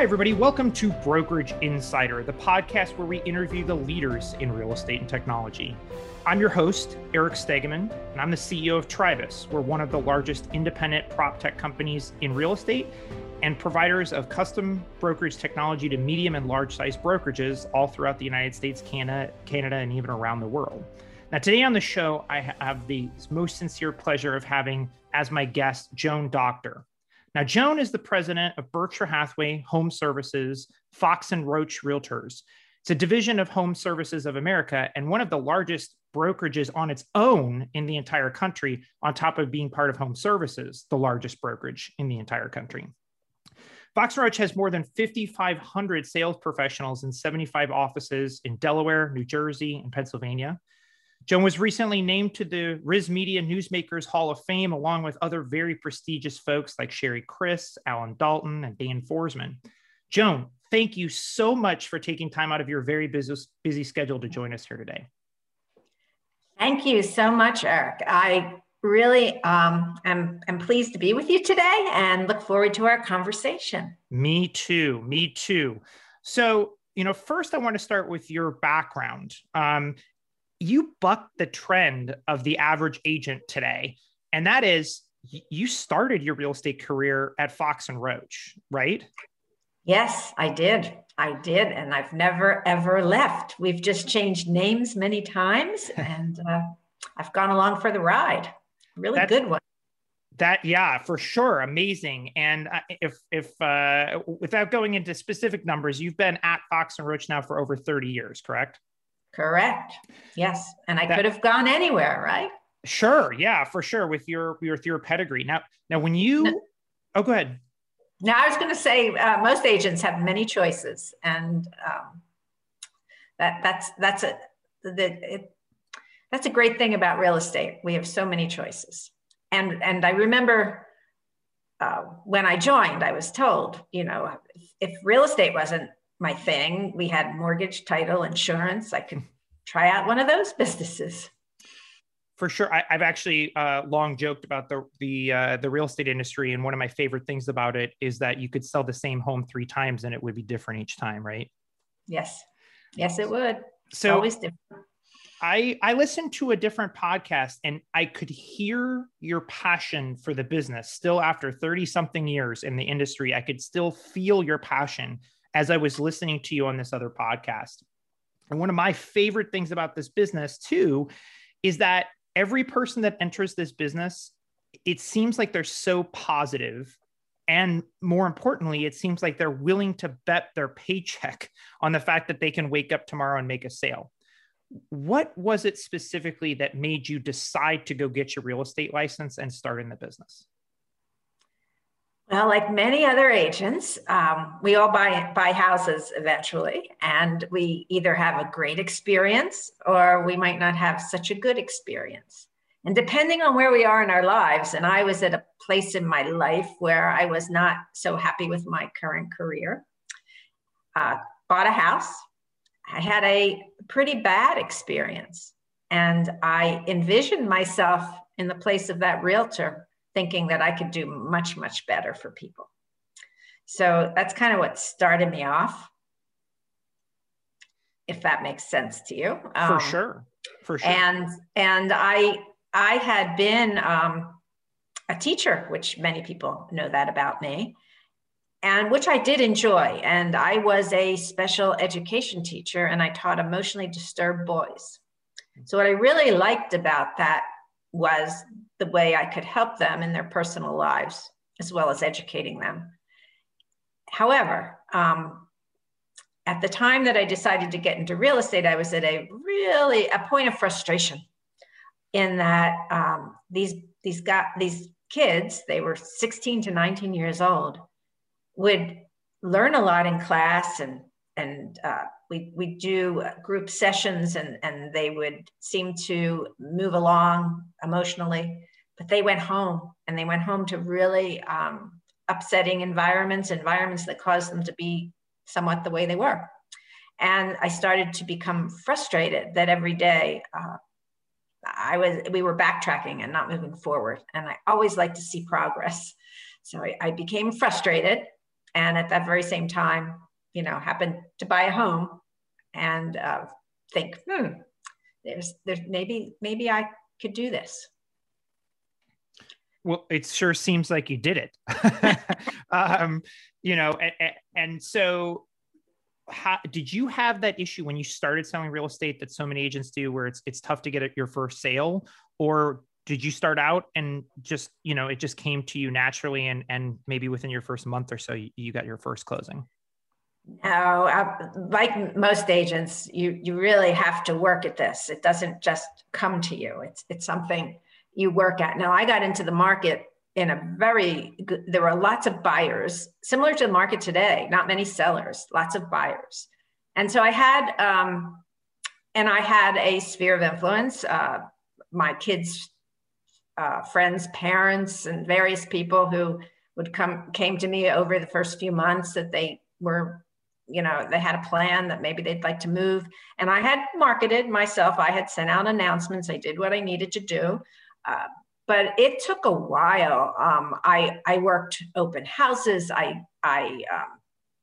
Hi, everybody. Welcome to Brokerage Insider, the podcast where we interview the leaders in real estate and technology. I'm your host, Eric Stegemann, and I'm the CEO of Tribus. We're one of the largest independent prop tech companies in real estate and providers of custom brokerage technology to medium and large size brokerages all throughout the United States, Canada, Canada, and even around the world. Now, today on the show, I have the most sincere pleasure of having as my guest Joan Doctor. Now, Joan is the president of Berkshire Hathaway Home Services, Fox and Roach Realtors. It's a division of Home Services of America and one of the largest brokerages on its own in the entire country, on top of being part of Home Services, the largest brokerage in the entire country. Fox and Roach has more than 5,500 sales professionals in 75 offices in Delaware, New Jersey, and Pennsylvania. Joan was recently named to the RISMedia Newsmakers Hall of Fame, along with other very prestigious folks like Sherry Chris, Alan Dalton, and Dan Forsman. Joan, thank you so much for taking time out of your very busy, busy schedule to join us here today. Thank you so much, Eric. I really um, am, am pleased to be with you today and look forward to our conversation. Me too. Me too. So, you know, first I want to start with your background. Um, you bucked the trend of the average agent today, and that is you started your real estate career at Fox and Roach, right? Yes, I did. I did. And I've never, ever left. We've just changed names many times, and uh, I've gone along for the ride. Really That's, good one. That, yeah, for sure. Amazing. And uh, if, if, uh, without going into specific numbers, you've been at Fox and Roach now for over 30 years, correct? Correct. Yes. And I that, could have gone anywhere, right? Sure. Yeah, for sure. With your, with your pedigree. Now, now when you, no. oh, go ahead. Now, I was going to say uh, most agents have many choices, and um, that that's that's a the, it, that's a great thing about real estate. We have so many choices, and and I remember uh, when I joined, I was told, you know, if, if real estate wasn't my thing, we had mortgage, title, insurance. I could try out one of those businesses for sure. I, have actually uh, long joked about the the uh, the real estate industry, and one of my favorite things about it is that you could sell the same home three times, and it would be different each time, right? Yes, yes, it would. So always different. I I listened to a different podcast, and I could hear your passion for the business. Still, after thirty something years in the industry, I could still feel your passion as I was listening to you on this other podcast. And one of my favorite things about this business too is that every person that enters this business, it seems like they're so positive and more importantly, it seems like they're willing to bet their paycheck on the fact that they can wake up tomorrow and make a sale. What was it specifically that made you decide to go get your real estate license and start in the business? Well, like many other agents, um, we all buy buy houses eventually, and we either have a great experience or we might not have such a good experience. And depending on where we are in our lives, and I was at a place in my life where I was not so happy with my current career. Uh, bought a house. I had a pretty bad experience, and I envisioned myself in the place of that realtor thinking that I could do much, much better for people. So that's kind of what started me off, if that makes sense to you. Um, for sure, for sure. And and I I had been um, a teacher, which many people know that about me, and which I did enjoy. And I was a special education teacher, and I taught emotionally disturbed boys. So what I really liked about that was the way I could help them in their personal lives, as well as educating them. However, um, at the time that I decided to get into real estate, I was at a really a point of frustration in that um, these these got these kids, they were 16 to 19 years old, would learn a lot in class and and uh, we we do group sessions and and they would seem to move along emotionally but they went home and they went home to really um, upsetting environments environments that caused them to be somewhat the way they were and i started to become frustrated that every day uh, i was we were backtracking and not moving forward and i always like to see progress so I, I became frustrated and at that very same time, you know, happened to buy a home and uh, think, hmm, there's, there's maybe, maybe I could do this. Well, it sure seems like you did it. um, you know, and, and so how did you have that issue when you started selling real estate that so many agents do where it's it's tough to get your first sale? Or did you start out and just you know it just came to you naturally and and maybe within your first month or so you, you got your first closing? No I, like most agents you you really have to work at this. It doesn't just come to you. It's it's something you work at now i got into the market in a very good there were lots of buyers similar to the market today not many sellers lots of buyers and so i had um and i had a sphere of influence uh, my kids uh, friends, parents, and various people who would come came to me over the first few months that they were, you know, they had a plan that maybe they'd like to move. And I had marketed myself. I had sent out announcements. I did what I needed to do. Uh, but it took a while. Um, I I worked open houses. I I um,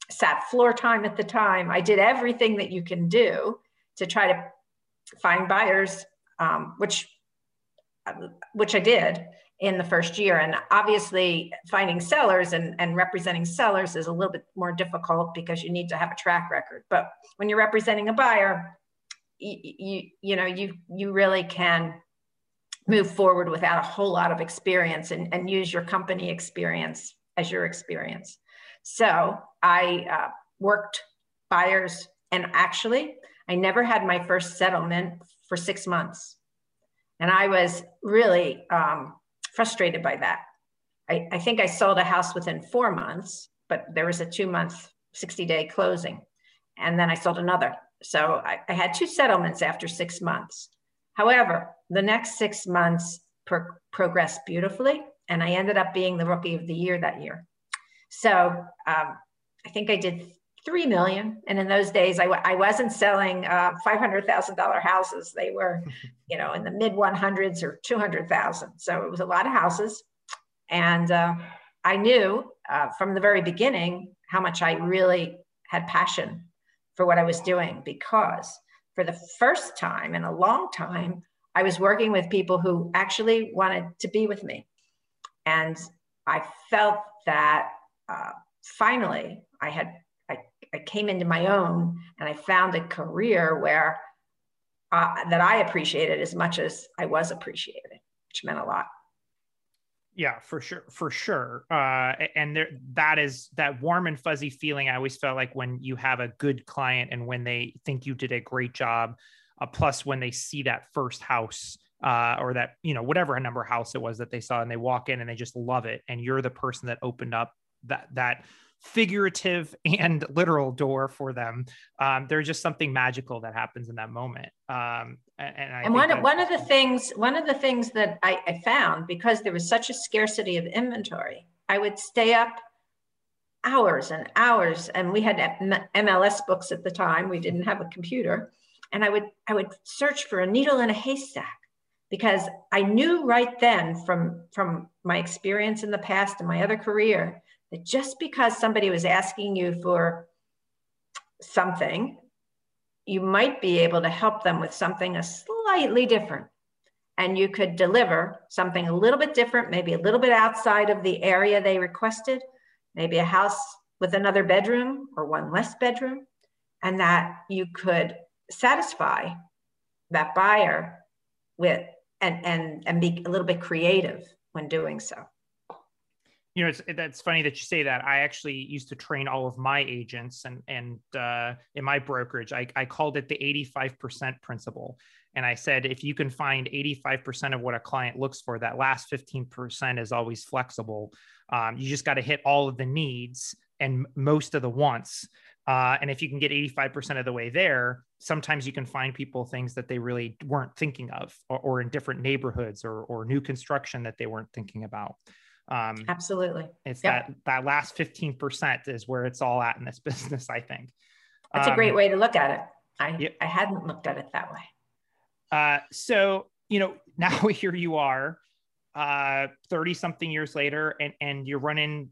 sat floor time at the time. I did everything that you can do to try to find buyers, um, which which I did in the first year. And obviously, finding sellers and, and representing sellers is a little bit more difficult because you need to have a track record. But when you're representing a buyer, you, you, you know, you, you really can move forward without a whole lot of experience and, and use your company experience as your experience. So I uh, worked buyers, and actually, I never had my first settlement for six months. And I was really um, frustrated by that. I, I think I sold a house within four months, but there was a two month, 60 day closing. And then I sold another. So I, I had two settlements after six months. However, the next six months pro- progressed beautifully, and I ended up being the rookie of the year that year. So um, I think I did three million. And in those days, I w- I wasn't selling uh, five hundred thousand dollar houses. They were, you know, in the mid one hundreds or two hundred thousand. So it was a lot of houses, and uh, I knew uh, from the very beginning how much I really had passion for what I was doing because for the first time in a long time, I was working with people who actually wanted to be with me, and I felt that uh, finally I had I came into my own and I found a career where uh, that I appreciated as much as I was appreciated, which meant a lot. Yeah, for sure, for sure. Uh, and there, that is that warm and fuzzy feeling I always felt like when you have a good client and when they think you did a great job. Uh, plus, when they see that first house uh, or that you know whatever number house it was that they saw, and they walk in and they just love it, and you're the person that opened up that that figurative and literal door for them. Um, there's just something magical that happens in that moment. Um, and, and one of, one of the things one of the things that I, I found because there was such a scarcity of inventory, I would stay up hours and hours, and we had MLS books at the time. We didn't have a computer, and I would I would search for a needle in a haystack because I knew right then from from my experience in the past and my other career that just because somebody was asking you for something, you might be able to help them with something a slightly different. And you could deliver something a little bit different, maybe a little bit outside of the area they requested, maybe a house with another bedroom or one less bedroom, and that you could satisfy that buyer with and and and be a little bit creative when doing so you know, it's that's funny that you say that. I actually used to train all of my agents, and and uh, in my brokerage, I, I called it the eighty five percent principle. And I said, if you can find eighty five percent of what a client looks for, that last fifteen percent is always flexible. Um, you just got to hit all of the needs and most of the wants. Uh, and if you can get 85% of the way there, sometimes you can find people things that they really weren't thinking of, or, or in different neighborhoods or, or new construction that they weren't thinking about. Um, Absolutely. It's yep. that that last 15% is where it's all at in this business, I think. That's um, a great um, way to look at it. I, yep. I hadn't looked at it that way. Uh, so, you know, now here you are, uh, 30 something years later, and, and you're running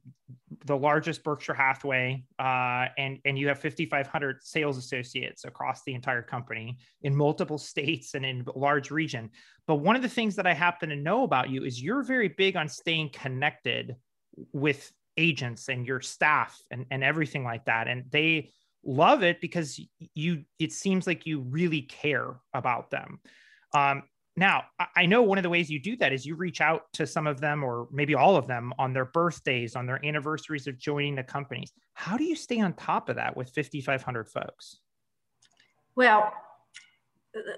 the largest Berkshire Hathaway, uh, and and you have 5,500 sales associates across the entire company in multiple states and in large region. But one of the things that I happen to know about you is you're very big on staying connected with agents and your staff and, and everything like that, and they love it because you it seems like you really care about them. Um, now, I know one of the ways you do that is you reach out to some of them or maybe all of them on their birthdays, on their anniversaries of joining the companies. How do you stay on top of that with 5,500 folks? Well,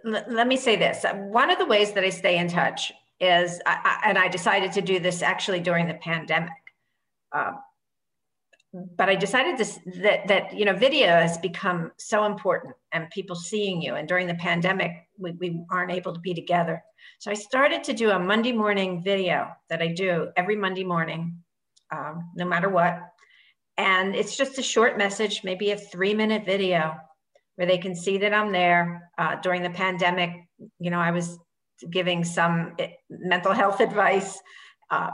let me say this. One of the ways that I stay in touch is, and I decided to do this actually during the pandemic. Uh, but I decided to, that that you know video has become so important and people seeing you. And during the pandemic, we, we aren't able to be together. So I started to do a Monday morning video that I do every Monday morning, um, no matter what. And it's just a short message, maybe a three minute video where they can see that I'm there. Uh, during the pandemic, you know, I was giving some eh, mental health advice. Uh,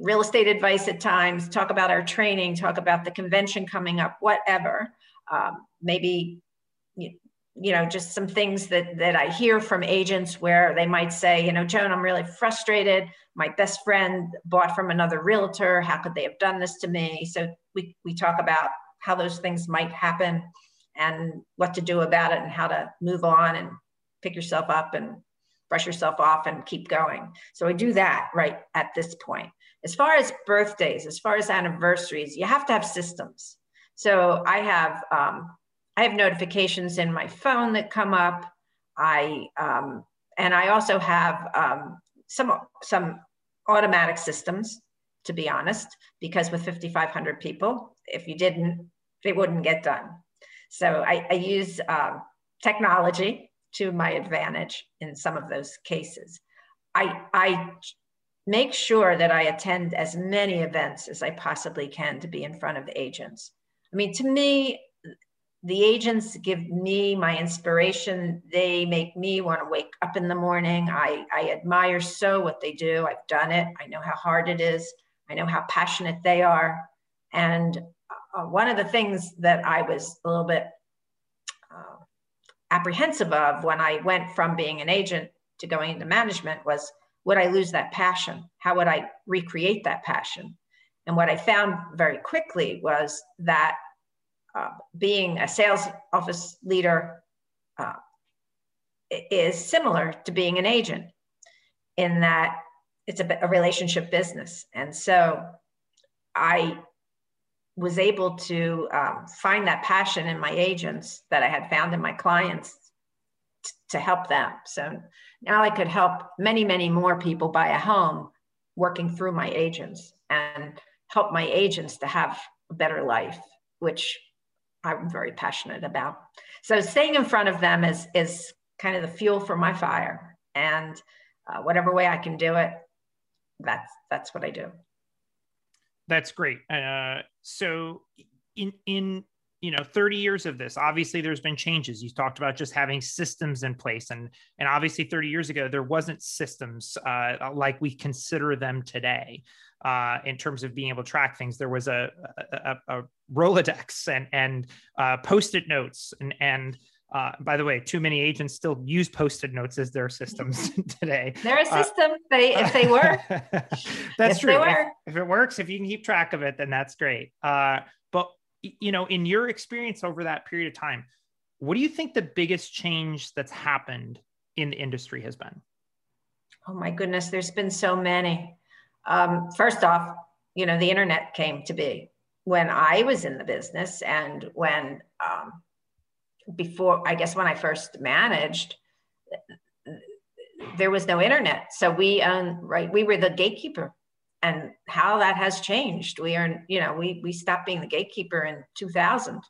real estate advice at times, talk about our training, talk about the convention coming up, whatever. Um, maybe, you, you know, just some things that, that I hear from agents where they might say, you know, Joan, I'm really frustrated. My best friend bought from another realtor. How could they have done this to me? So we, we talk about how those things might happen and what to do about it and how to move on and pick yourself up and brush yourself off and keep going. So I do that right at this point. As far as birthdays, as far as anniversaries, you have to have systems. So I have um, I have notifications in my phone that come up. I um, and I also have um, some some automatic systems, to be honest, because with 5,500 people, if you didn't, it wouldn't get done. So I, I use um, technology to my advantage in some of those cases. I, I make sure that I attend as many events as I possibly can to be in front of agents. I mean, to me, the agents give me my inspiration. They make me want to wake up in the morning. I, I admire so what they do. I've done it. I know how hard it is. I know how passionate they are. And uh, one of the things that I was a little bit apprehensive of when I went from being an agent to going into management was would I lose that passion? How would I recreate that passion? And what I found very quickly was that uh, being a sales office leader uh, is similar to being an agent in that it's a, a relationship business. And so I was able to um, find that passion in my agents that I had found in my clients t- to help them. So now I could help many, many more people buy a home working through my agents and help my agents to have a better life, which I'm very passionate about. So staying in front of them is, is kind of the fuel for my fire. And uh, whatever way I can do it, that's, that's what I do. That's great. Uh, so in in you know 30 years of this obviously there's been changes you talked about just having systems in place and and obviously 30 years ago there wasn't systems uh, like we consider them today uh, in terms of being able to track things there was a a, a rolodex and and uh, post-it notes and and uh, by the way, too many agents still use post-it notes as their systems today. They're a uh, system. Uh, they if they work. that's if true. If, if, it works, if you can keep track of it, then that's great. Uh, but you know, in your experience over that period of time, what do you think the biggest change that's happened in the industry has been? Oh my goodness, there's been so many. Um, first off, you know, the internet came to be when I was in the business and when um, before, I guess when I first managed, there was no internet. So we, um, right, we were the gatekeeper and how that has changed. We are, you know, we, we stopped being the gatekeeper in 2000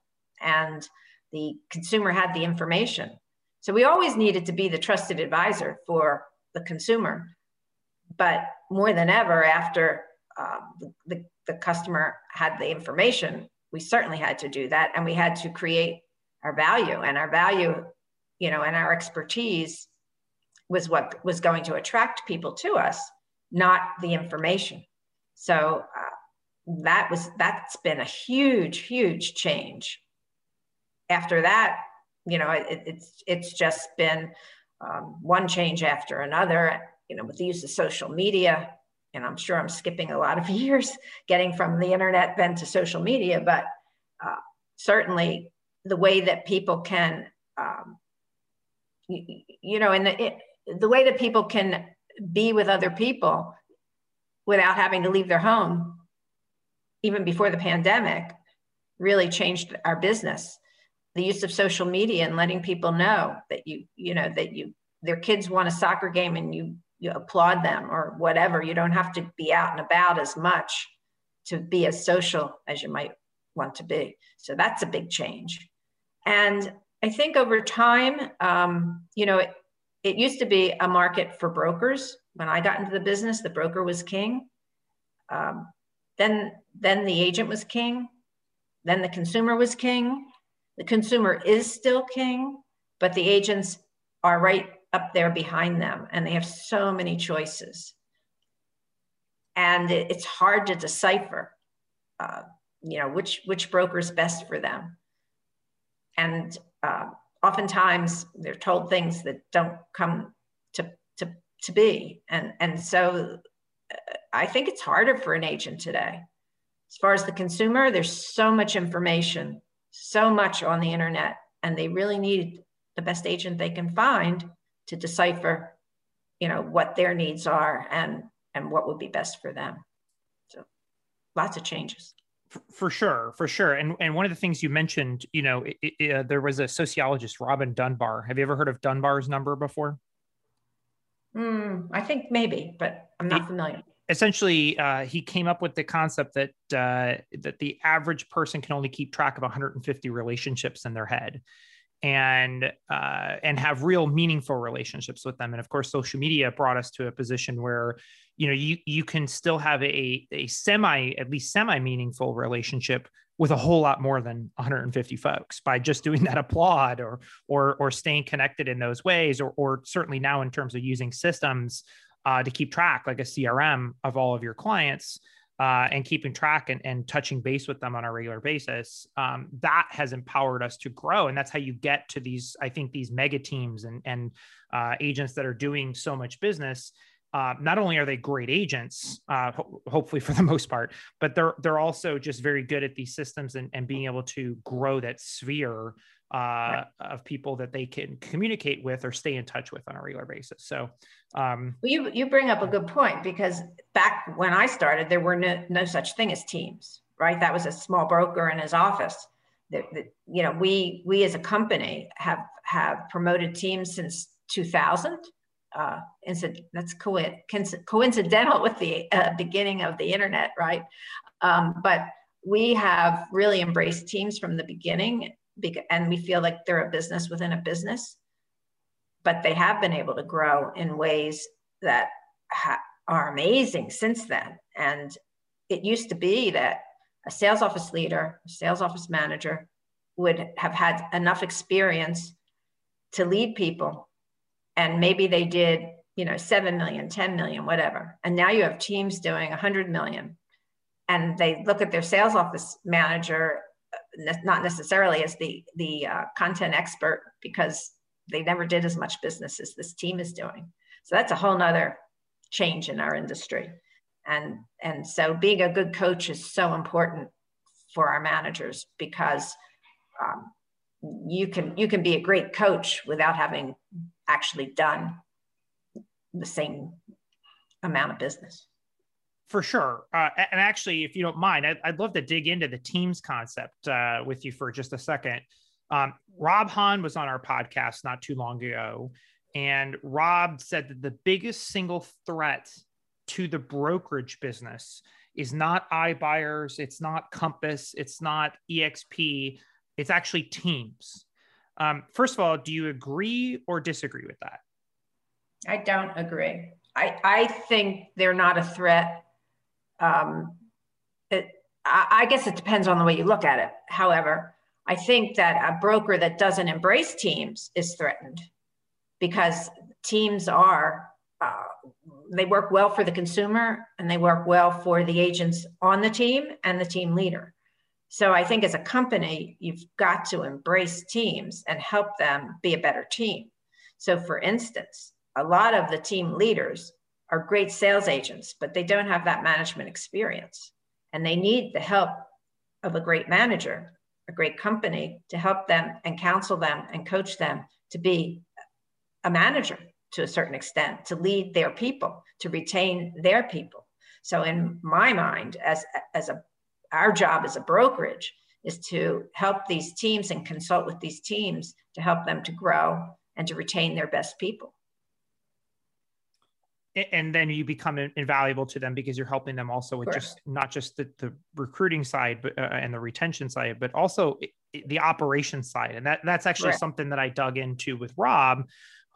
and the consumer had the information. So we always needed to be the trusted advisor for the consumer. But more than ever, after uh, the, the customer had the information, we certainly had to do that. And we had to create our value and our value you know and our expertise was what was going to attract people to us not the information so uh, that was that's been a huge, huge change. After that, you know, it, it's it's just been um, one change after another. You know, with the use of social media, and I'm sure I'm skipping a lot of years getting from the internet then to social media, but uh, certainly the way that people can, um, you, you, know, and the, it, the way that people can be with other people without having to leave their home, even before the pandemic, really changed our business. The use of social media and letting people know that you, you know, that you, their kids want a soccer game and you you applaud them or whatever. You don't have to be out and about as much to be as social as you might want to be. So that's a big change. And I think over time, um, you know, it, it used to be a market for brokers. When I got into the business, the broker was king. Um, then, then the agent was king. Then the consumer was king. The consumer is still king, but the agents are right up there behind them and they have so many choices and it, it's hard to decipher uh, you know which which broker is best for them and uh, oftentimes they're told things that don't come to to, to be and and so uh, i think it's harder for an agent today as far as the consumer there's so much information so much on the internet and they really need the best agent they can find to decipher, you know, what their needs are and and what would be best for them. So lots of changes. For, sure, for sure. And and one of the things you mentioned, you know, it, it, uh, there was a sociologist, Robin Dunbar. Have you ever heard of Dunbar's number before? Mm, I think maybe, but I'm not familiar essentially uh, he came up with the concept that uh, that the average person can only keep track of 150 relationships in their head and uh, and have real meaningful relationships with them and of course social media brought us to a position where you know you you can still have a a semi at least semi meaningful relationship with a whole lot more than 150 folks by just doing that applaud or or or staying connected in those ways or or certainly now in terms of using systems uh, to keep track like a crm of all of your clients uh, and keeping track and, and touching base with them on a regular basis um, that has empowered us to grow. And that's how you get to these i think these mega teams and, and uh, agents that are doing so much business uh, not only are they great agents, uh, ho- hopefully for the most part, but they're they're also just very good at these systems and, and being able to grow that sphere uh, right. of people that they can communicate with or stay in touch with on a regular basis. So, um, well, you you bring up a good point because back when I started, there were no, no such thing as teams, right? That was a small broker in his office. That, you know, we we as a company have have promoted teams since 2000. Uh, that's coincidental with the uh, beginning of the internet, right? Um, but we have really embraced teams from the beginning and we feel like they're a business within a business but they have been able to grow in ways that ha- are amazing since then and it used to be that a sales office leader a sales office manager would have had enough experience to lead people and maybe they did you know 7 million 10 million whatever and now you have teams doing 100 million and they look at their sales office manager not necessarily as the the uh, content expert because they never did as much business as this team is doing. So that's a whole nother change in our industry. And and so being a good coach is so important for our managers because um, you can you can be a great coach without having actually done the same amount of business for sure. Uh, and actually, if you don't mind, I'd, I'd, love to dig into the teams concept uh, with you for just a second. Um, Rob Hahn was on our podcast not too long ago, and Rob said that the biggest single threat to the brokerage business is not iBuyers, it's not Compass, it's not EXP, it's actually teams. Um, first of all, do you agree or disagree with that? I don't agree. I, I think they're not a threat um, it, I, I guess it depends on the way you look at it. However, I think that a broker that doesn't embrace teams is threatened because teams are uh, they work well for the consumer and they work well for the agents on the team and the team leader. So I think as a company, you've got to embrace teams and help them be a better team. So for instance, a lot of the team leaders are great sales agents, but they don't have that management experience. And they need the help of a great manager, a great company to help them and counsel them and coach them to be a manager to a certain extent, to lead their people, to retain their people. So in my mind, as, as a our job as a brokerage is to help these teams and consult with these teams to help them to grow and to retain their best people and then you become invaluable to them because you're helping them also with Correct. just not just the, the recruiting side but uh, and the retention side but also the operation side and that that's actually Correct. something that i dug into with rob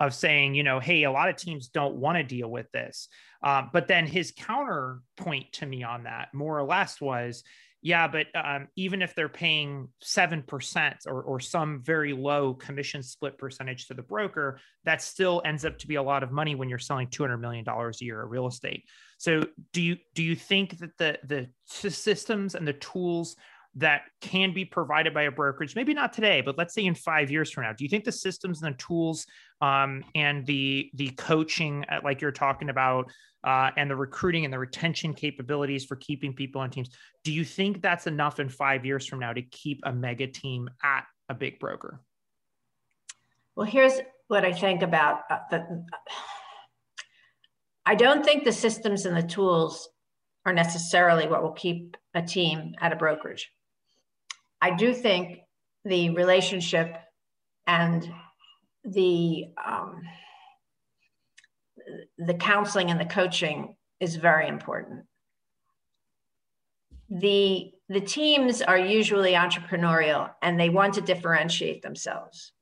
of saying you know hey a lot of teams don't want to deal with this uh, but then his counterpoint to me on that more or less was yeah, but um, even if they're paying 7% or, or some very low commission split percentage to the broker, that still ends up to be a lot of money when you're selling $200 million a year of real estate. So do you, do you think that the, the systems and the tools that can be provided by a brokerage, maybe not today, but let's say in five years from now, do you think the systems and the tools um, and the, the coaching, uh, like you're talking about, uh, and the recruiting and the retention capabilities for keeping people on teams. Do you think that's enough in five years from now to keep a mega team at a big broker? Well, here's what I think about uh, the. I don't think the systems and the tools are necessarily what will keep a team at a brokerage. I do think the relationship and the um, the counseling and the coaching is very important. The, the teams are usually entrepreneurial and they want to differentiate themselves.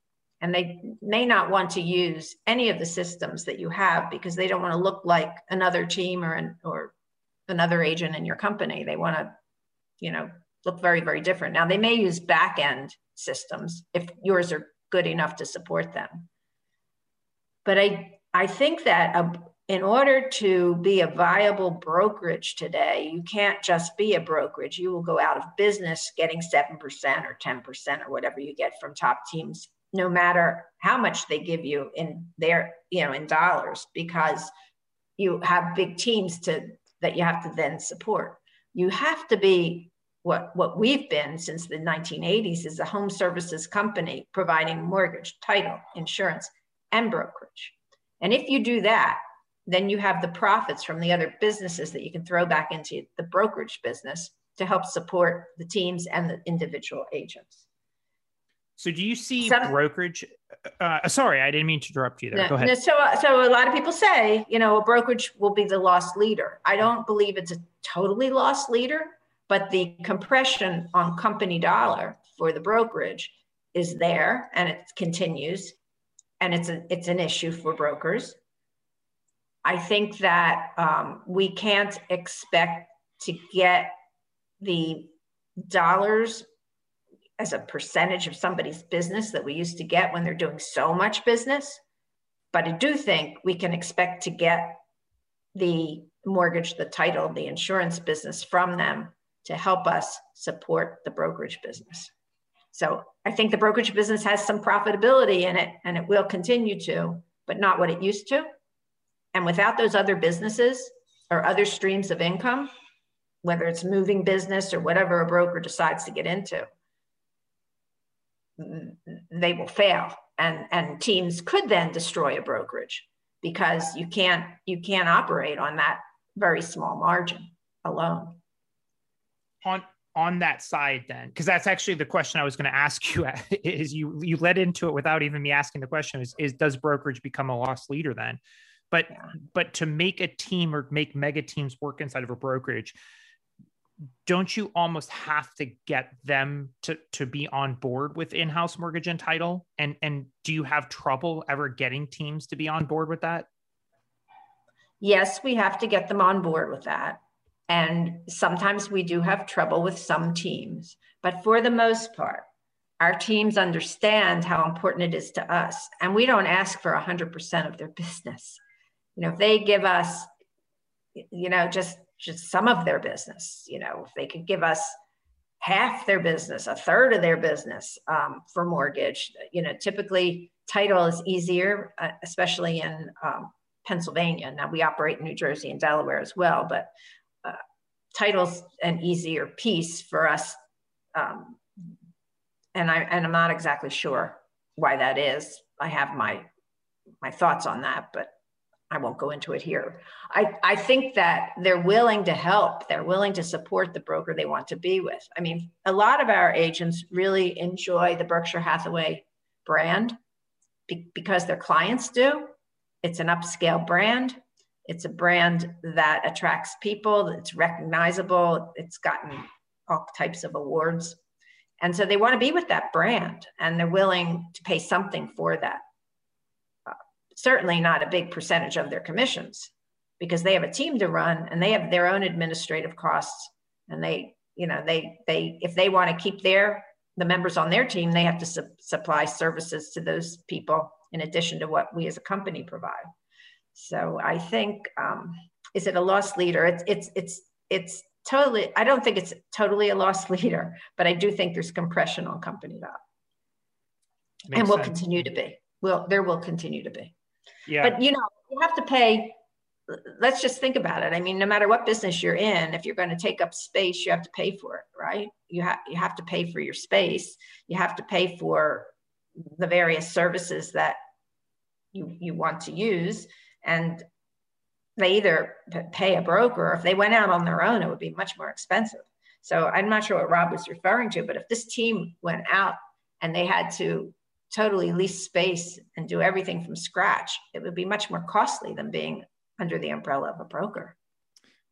And they may not want to use any of the systems that you have because they don't want to look like another team or, an, or another agent in your company. They want to, you know, look very, very different. Now they may use back end systems if yours are good enough to support them. But I I think that a, in order to be a viable brokerage today, you can't just be a brokerage. You will go out of business getting 7% or 10% or whatever you get from top teams, no matter how much they give you in their, you know, in dollars, because you have big teams to that you have to then support. You have to be what, what we've been since the 1980s is a home services company providing mortgage, title, insurance, and brokerage. And if you do that, then you have the profits from the other businesses that you can throw back into the brokerage business to help support the teams and the individual agents. So, do you see Some, brokerage? Uh, uh, sorry, I didn't mean to interrupt you there. No, Go ahead. No, so, so a lot of people say, you know, a brokerage will be the lost leader. I don't believe it's a totally lost leader, but the compression on company dollar for the brokerage is there and it continues and it's a, it's an issue for brokers. I think that um, we can't expect to get the dollars as a percentage of somebody's business that we used to get when they're doing so much business. But I do think we can expect to get the mortgage, the title, the insurance business from them to help us support the brokerage business. So I think the brokerage business has some profitability in it and it will continue to, but not what it used to. And without those other businesses or other streams of income, whether it's moving business or whatever a broker decides to get into, they will fail. And, and teams could then destroy a brokerage because you can't you can't operate on that very small margin alone. On on that side then? Because that's actually the question i was going to ask you is you you led into it without even me asking the question is, is does brokerage become a lost leader then? But yeah. but to make a team or make mega teams work inside of a brokerage don't you almost have to get them to to be on board with in-house mortgage and title? And and do you have trouble ever getting teams to be on board with that? Yes we have to get them on board with that and sometimes we do have trouble with some teams, but for the most part, our teams understand how important it is to us. And we don't ask for 100% of their business. You know, if they give us you know, just just some of their business. You know, if they could give us half their business, a third of their business um, for mortgage. You know, typically title is easier, uh, especially in um, Pennsylvania. Now we operate in New Jersey and Delaware as well, but title's an easier piece for us. Um, and I and I'm not exactly sure why that is. I have my my thoughts on that, but I won't go into it here. I, I think that they're willing to help. They're willing to support the broker they want to be with. I mean, a lot of our agents really enjoy the Berkshire Hathaway brand be, because their clients do. It's an upscale brand. It's a brand that attracts people. It's recognizable. It's gotten all types of awards. And so they want to be with that brand and they're willing to pay something for that uh, certainly not a big percentage of their commissions because they have a team to run and they have their own administrative costs and they you know they they if they want to keep their the members on their team they have to su- supply services to those people in addition to what we as a company provide so i think um, is it a lost leader it's it's it's it's totally i don't think it's totally a lost leader but i do think there's compression on company value and will continue to be will there will continue to be yeah. But you know, you have to pay. Let's just think about it. I mean, no matter what business you're in, if you're going to take up space, you have to pay for it, right? You have you have to pay for your space. You have to pay for the various services that you you want to use, and they either pay a broker or if they went out on their own, it would be much more expensive. So I'm not sure what Rob was referring to, but if this team went out and they had to totally lease space and do everything from scratch, it would be much more costly than being under the umbrella of a broker.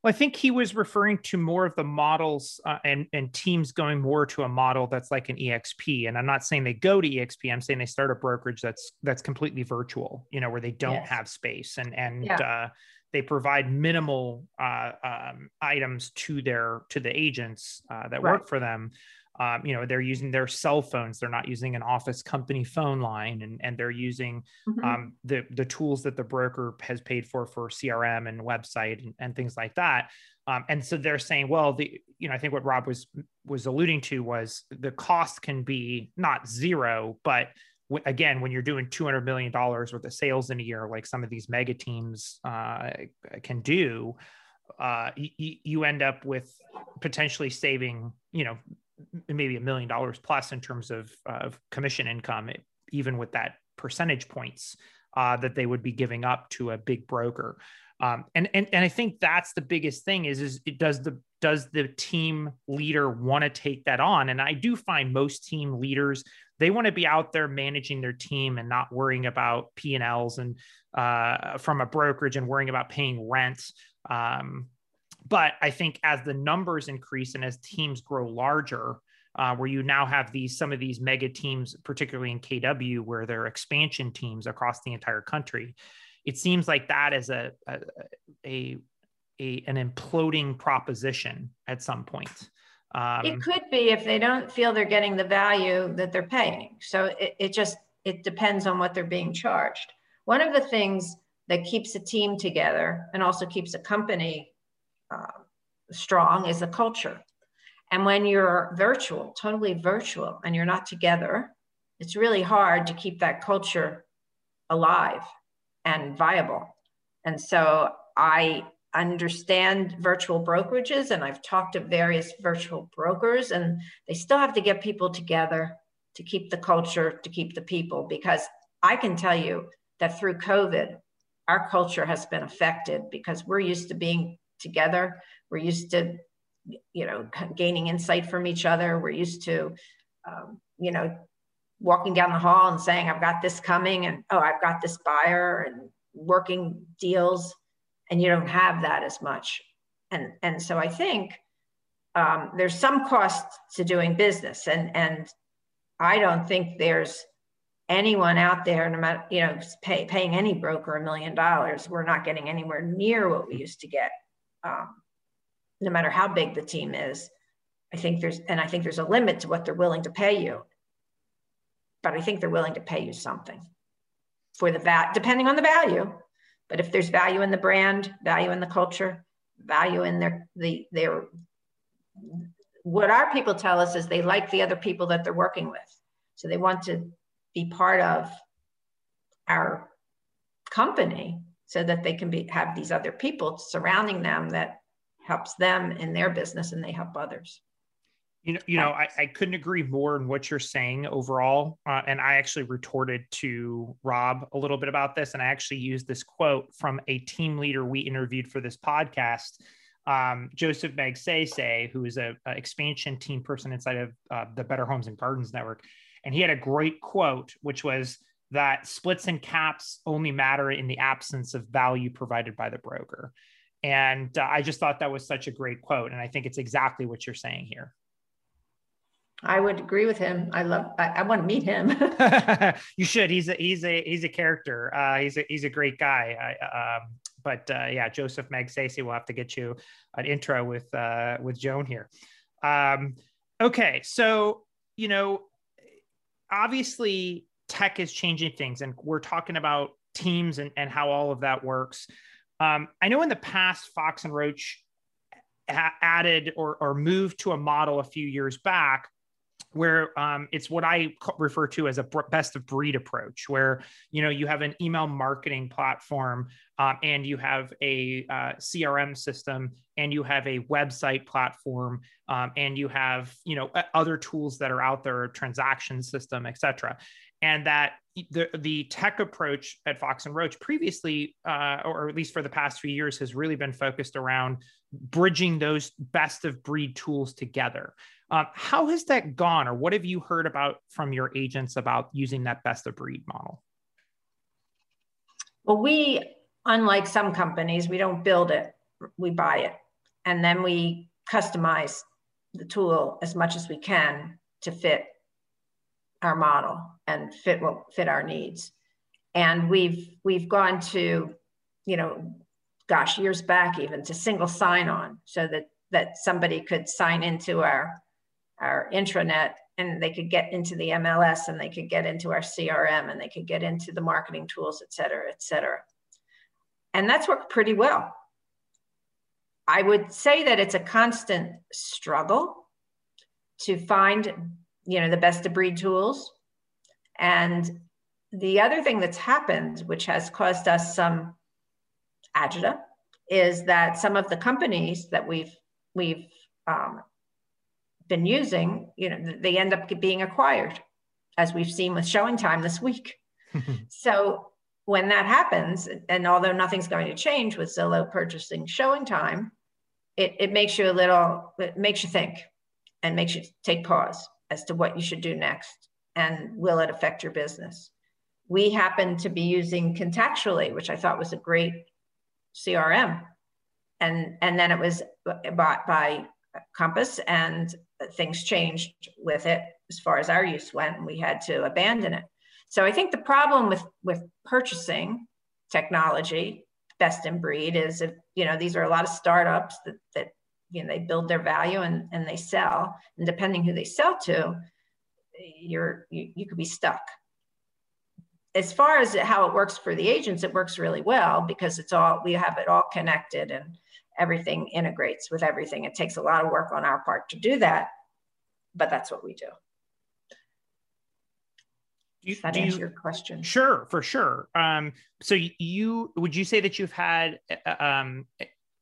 Well, I think he was referring to more of the models uh, and and teams going more to a model that's like an EXP. And I'm not saying they go to EXP. I'm saying they start a brokerage that's that's completely virtual. You know, where they don't yes. have space and and yeah. uh, they provide minimal uh, um, items to their to the agents uh, that right. work for them um, you know they're using their cell phones they're not using an office company phone line and, and they're using mm-hmm. um, the, the tools that the broker has paid for for crm and website and, and things like that um, and so they're saying well the you know i think what rob was was alluding to was the cost can be not zero but w- again when you're doing 200 million dollars worth of sales in a year like some of these mega teams uh, can do uh, you, you end up with potentially saving, you know, maybe a million dollars plus in terms of, of commission income, even with that percentage points uh, that they would be giving up to a big broker. Um, and, and and I think that's the biggest thing is is it does the does the team leader want to take that on? And I do find most team leaders they want to be out there managing their team and not worrying about P and Ls and uh, from a brokerage and worrying about paying rent. Um, but I think as the numbers increase and as teams grow larger, uh, where you now have these some of these mega teams, particularly in KW, where they're expansion teams across the entire country, it seems like that is a a, a, a an imploding proposition at some point. Um, it could be if they don't feel they're getting the value that they're paying. So it, it just it depends on what they're being charged. One of the things that keeps a team together and also keeps a company uh, strong is the culture. And when you're virtual, totally virtual, and you're not together, it's really hard to keep that culture alive and viable. And so I understand virtual brokerages and I've talked to various virtual brokers, and they still have to get people together to keep the culture, to keep the people, because I can tell you that through COVID, our culture has been affected because we're used to being together. We're used to, you know, gaining insight from each other. We're used to, um, you know, walking down the hall and saying, I've got this coming and, oh, I've got this buyer and working deals. And you don't have that as much. And, and so I think um, there's some cost to doing business. And, and I don't think there's anyone out there, no matter, you know, pay, paying any broker a million dollars, we're not getting anywhere near what we used to get um, no matter how big the team is. I think there's, and I think there's a limit to what they're willing to pay you. But I think they're willing to pay you something for the VAT, depending on the value. But if there's value in the brand, value in the culture, value in their the their what our people tell us is they like the other people that they're working with. So they want to be part of our company so that they can be have these other people surrounding them that helps them in their business and they help others. You know, you know, I, I couldn't agree more in what you're saying overall. Uh, and I actually retorted to Rob a little bit about this, and I actually used this quote from a team leader we interviewed for this podcast, um, Joseph Magsaysay, who is a, a, expansion team person inside of uh, the Better Homes and Gardens Network, and he had a great quote, which was that splits and caps only matter in the absence of value provided by the broker. And uh, I just thought that was such a great quote, and I think it's exactly what you're saying here. I would agree with him. I love. I, I want to meet him. you should. He's a he's a he's a character. Uh, he's a he's a great guy. I, um, but uh, yeah, Joseph Magsaysay will have to get you an intro with uh, with Joan here. Um, okay, so you know, obviously, tech is changing things, and we're talking about teams and and how all of that works. Um, I know in the past, Fox and Roach added or, or moved to a model a few years back where um, it's what I refer to as a best of breed approach, where you know you have an email marketing platform um, and you have a uh, CRM system and you have a website platform um, and you have you know other tools that are out there, transaction system, etc. And that the the tech approach at Fox and Roach previously, uh, or at least for the past few years, has really been focused around bridging those best of breed tools together. Um, how has that gone, or what have you heard about from your agents about using that best of breed model? Well, we, unlike some companies, we don't build it, we buy it. And then we customize the tool as much as we can to fit our model and fit what fit our needs. And we've we've gone to, you know, gosh, years back even to single sign-on so that that somebody could sign into our our intranet and they could get into the MLS and they could get into our CRM and they could get into the marketing tools, et cetera, et cetera. And that's worked pretty well. I would say that it's a constant struggle to find, you know, the best of breed tools. And the other thing that's happened, which has caused us some agita, is that some of the companies that we've we've um, been using, you know, they end up being acquired, as we've seen with Showing Time this week. so when that happens, and although nothing's going to change with Zillow purchasing Showing Time, it, it makes you a little, it makes you think and makes you take pause as to what you should do next and will it affect your business. We happen to be using Contactually, which I thought was a great CRM. And, and then it was bought by Compass and things changed with it as far as our use went and we had to abandon it so i think the problem with with purchasing technology best in breed is if you know these are a lot of startups that that you know they build their value and and they sell and depending who they sell to you're you, you could be stuck as far as how it works for the agents it works really well because it's all we have it all connected and everything integrates with everything. It takes a lot of work on our part to do that, but that's what we do. You, Does that answer you, your question? Sure, for sure. Um, so you would you say that you've had uh, um,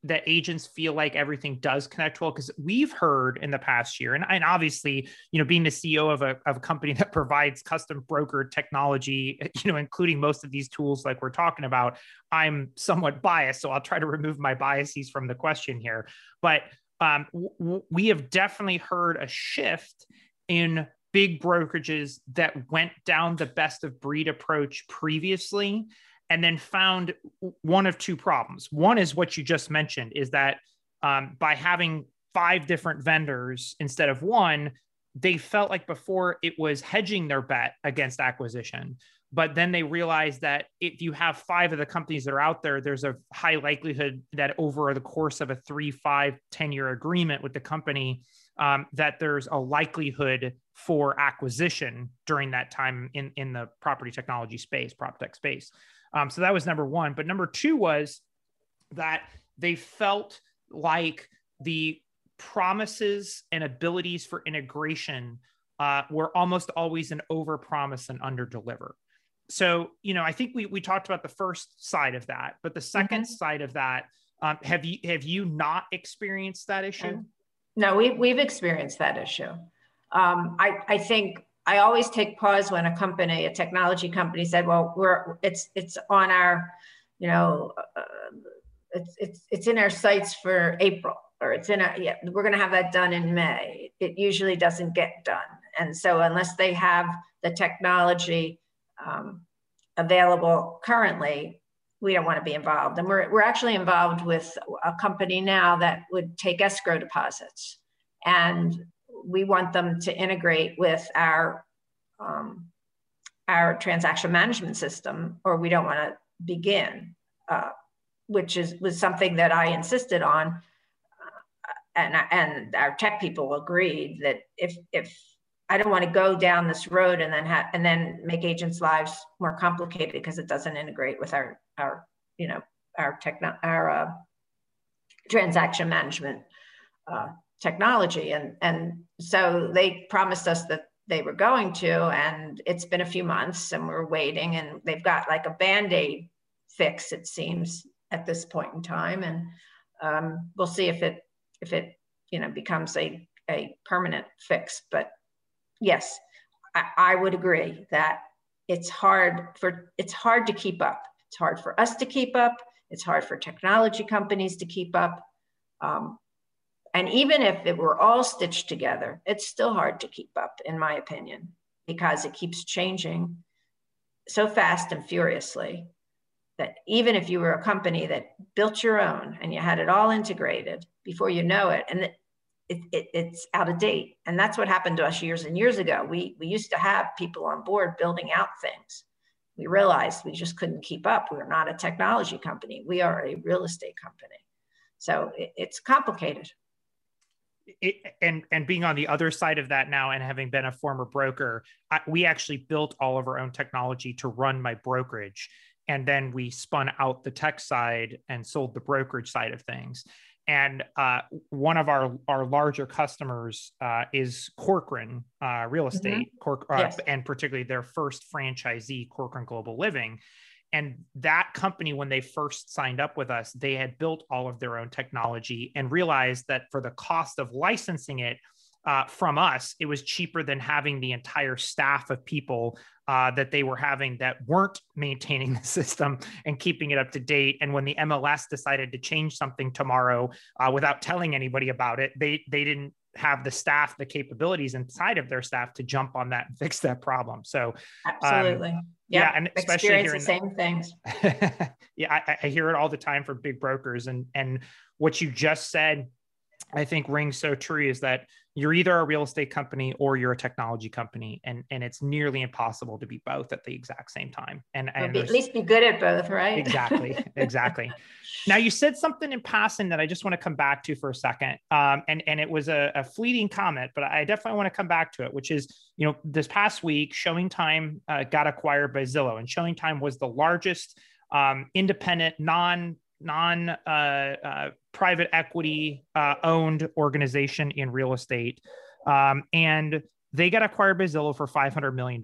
that agents feel like everything does connect well because we've heard in the past year and, and obviously you know being the ceo of a, of a company that provides custom broker technology you know including most of these tools like we're talking about i'm somewhat biased so i'll try to remove my biases from the question here. But um, w- we have definitely heard a shift in big brokerages that went down the best of breed approach previously and then found one of two problems. One is what you just mentioned is that um, by having five different vendors instead of one, they felt like before it was hedging their bet against acquisition. But then they realized that if you have five of the companies that are out there, there's a high likelihood that over the course of a three, five, 10 year agreement with the company, um, that there's a likelihood for acquisition during that time in, in the property technology space, prop tech space. Um, so that was number one. But number two was that they felt like the promises and abilities for integration uh, were almost always an over promise and under deliver so you know i think we we talked about the first side of that but the 2nd mm-hmm. side of that um, have you have you not experienced that issue no we, we've experienced that issue um, I, I think I always take pause when a company, a technology company, said, "Well, we're it's it's on our, you know, uh, it's it's it's in our sights for April, or it's in our yeah, we're going to have that done in May." It usually doesn't get done, and so unless they have the technology um, available currently, we don't want to be involved. And we're we're actually involved with a company now that would take escrow deposits, and we want them to integrate with our um, our transaction management system, or we don't want to begin, uh, which is was something that I insisted on, uh, and and our tech people agreed that if if I don't want to go down this road and then have and then make agents' lives more complicated because it doesn't integrate with our our you know our techno our uh, transaction management uh, technology. And and so they promised us that they were going to and it's been a few months and we're waiting and they've got like a band-aid fix it seems at this point in time. And um, we'll see if it if it you know becomes a, a permanent fix. But yes I, I would agree that it's hard for it's hard to keep up. It's hard for us to keep up. It's hard for technology companies to keep up. Um, and even if it were all stitched together, it's still hard to keep up, in my opinion, because it keeps changing so fast and furiously that even if you were a company that built your own and you had it all integrated before you know it, and it, it, it's out of date. And that's what happened to us years and years ago. We, we used to have people on board building out things. We realized we just couldn't keep up. We're not a technology company, we are a real estate company. So it, it's complicated it, and and being on the other side of that now and having been a former broker I, we actually built all of our own technology to run my brokerage and then we spun out the tech side and sold the brokerage side of things and uh, one of our our larger customers uh, is Corcoran uh, Real mm-hmm. Estate, mm-hmm. Yes. and particularly their first franchisee, Corcoran Global Living. And that company, when they first signed up with us, they had built all of their own technology and realized that for the cost of licensing it uh, from us, it was cheaper than having the entire staff of people uh, that they were having that weren't maintaining the system and keeping it up to date. And when the MLS decided to change something tomorrow uh, without telling anybody about it, they they didn't have the staff, the capabilities inside of their staff to jump on that and fix that problem. So absolutely. Um, yeah, yeah, and especially hearing the same things. yeah, I, I, hear it all the time from big brokers, and and what you just said, I think rings so true is that you're either a real estate company or you're a technology company, and and it's nearly impossible to be both at the exact same time. And, and be, at least be good at both, right? Exactly, exactly. now you said something in passing that I just want to come back to for a second, um, and and it was a, a fleeting comment, but I definitely want to come back to it, which is you know this past week, Showing Time uh, got acquired by Zillow, and Showing Time was the largest um, independent non non uh, uh, private equity uh, owned organization in real estate. Um, and they got acquired by Zillow for $500 million.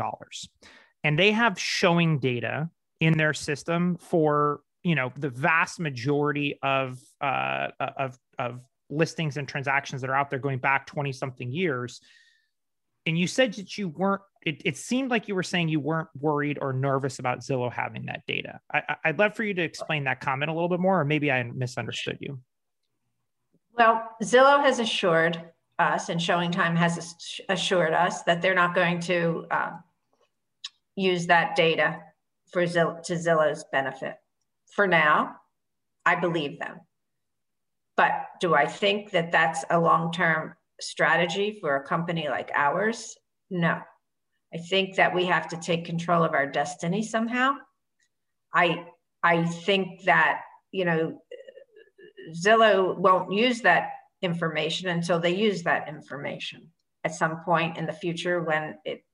And they have showing data in their system for, you know, the vast majority of, uh, of, of listings and transactions that are out there going back 20 something years and you said that you weren't it, it seemed like you were saying you weren't worried or nervous about zillow having that data I, i'd love for you to explain that comment a little bit more or maybe i misunderstood you well zillow has assured us and showing time has assured us that they're not going to uh, use that data for Zillow, to zillow's benefit for now i believe them but do i think that that's a long-term strategy for a company like ours? No. I think that we have to take control of our destiny somehow. I I think that, you know, Zillow won't use that information until they use that information at some point in the future when it,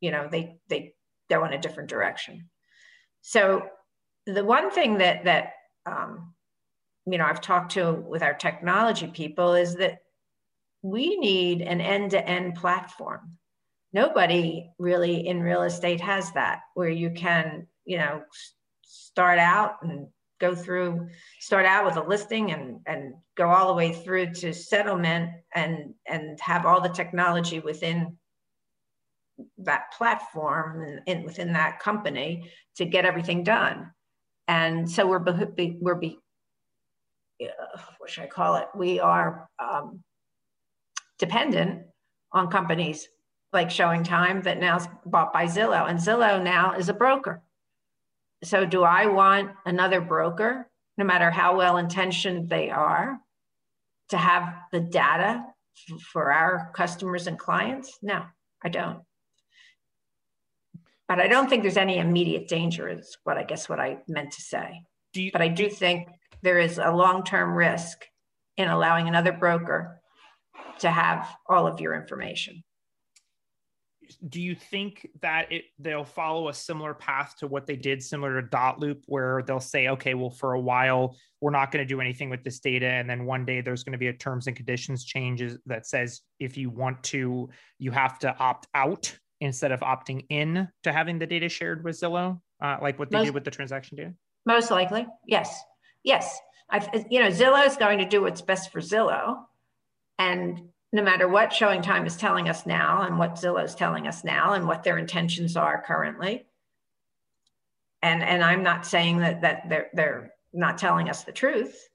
you know, they they go in a different direction. So the one thing that that um, you know I've talked to with our technology people is that we need an end-to-end platform. Nobody really in real estate has that where you can, you know, start out and go through start out with a listing and and go all the way through to settlement and and have all the technology within that platform and in, within that company to get everything done and so we're be, we're be, uh, what should I call it? We are um, dependent on companies like Showing Time that now's bought by Zillow, and Zillow now is a broker. So, do I want another broker, no matter how well intentioned they are, to have the data for our customers and clients? No, I don't. But I don't think there's any immediate danger, is what I guess what I meant to say. You, but I do think there is a long term risk in allowing another broker to have all of your information. Do you think that it they'll follow a similar path to what they did similar to dot loop where they'll say okay well for a while we're not going to do anything with this data and then one day there's going to be a terms and conditions changes that says if you want to you have to opt out instead of opting in to having the data shared with Zillow, uh, like what they most, did with the transaction data? Most likely, yes, yes. I, you know, Zillow is going to do what's best for Zillow, and no matter what Showing Time is telling us now, and what Zillow is telling us now, and what their intentions are currently, and and I'm not saying that that they're they're not telling us the truth,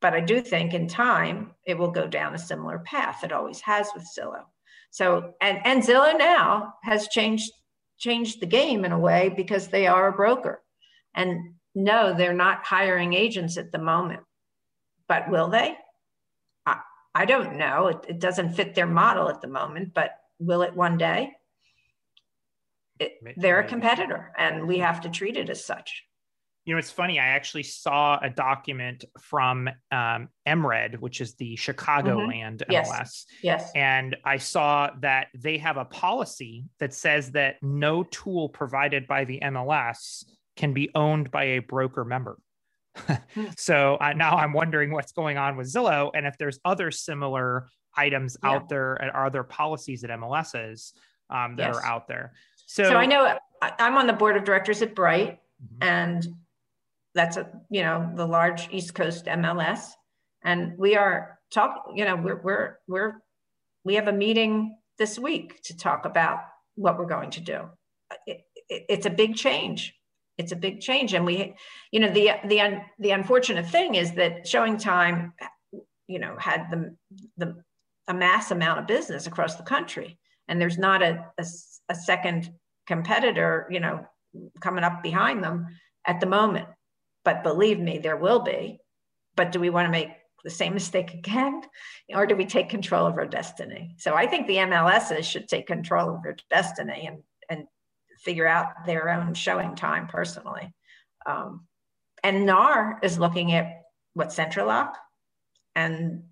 but I do think in time it will go down a similar path. It always has with Zillow. So and and Zillow now has changed changed the game in a way because they are a broker. And no, they're not hiring agents at the moment. But will they? I, don't know. It, it doesn't fit their model at the moment, but will it one day? It, they're a competitor and we have to treat it as such you know, it's funny. I actually saw a document from um, MRED, which is the Chicagoland mm-hmm. MLS. Yes. yes. And I saw that they have a policy that says that no tool provided by the MLS can be owned by a broker member. Hmm. so uh, now I'm wondering what's going on with Zillow and if there's other similar items yeah. out there and are there policies at MLSs um, that yes. are out there. So, so I know I'm on the board of directors at Bright, mm-hmm. and that's a you know the large East Coast MLS, and we are talk. You know, we're we're we're we have a meeting this week to talk about what we're going to do. It, it, it's a big change. It's a big change, and we, you know, the the un, the unfortunate thing is that Showing Time, you know, had the the a mass amount of business across the country, and there's not a, a, a second competitor, you know, coming up behind them at the moment but believe me, there will be. But do we want to make the same mistake again? Or do we take control of our destiny? So I think the MLSs should take control of their destiny and, and figure out their own showing time personally. Um, and NAR is looking at what SentriLock and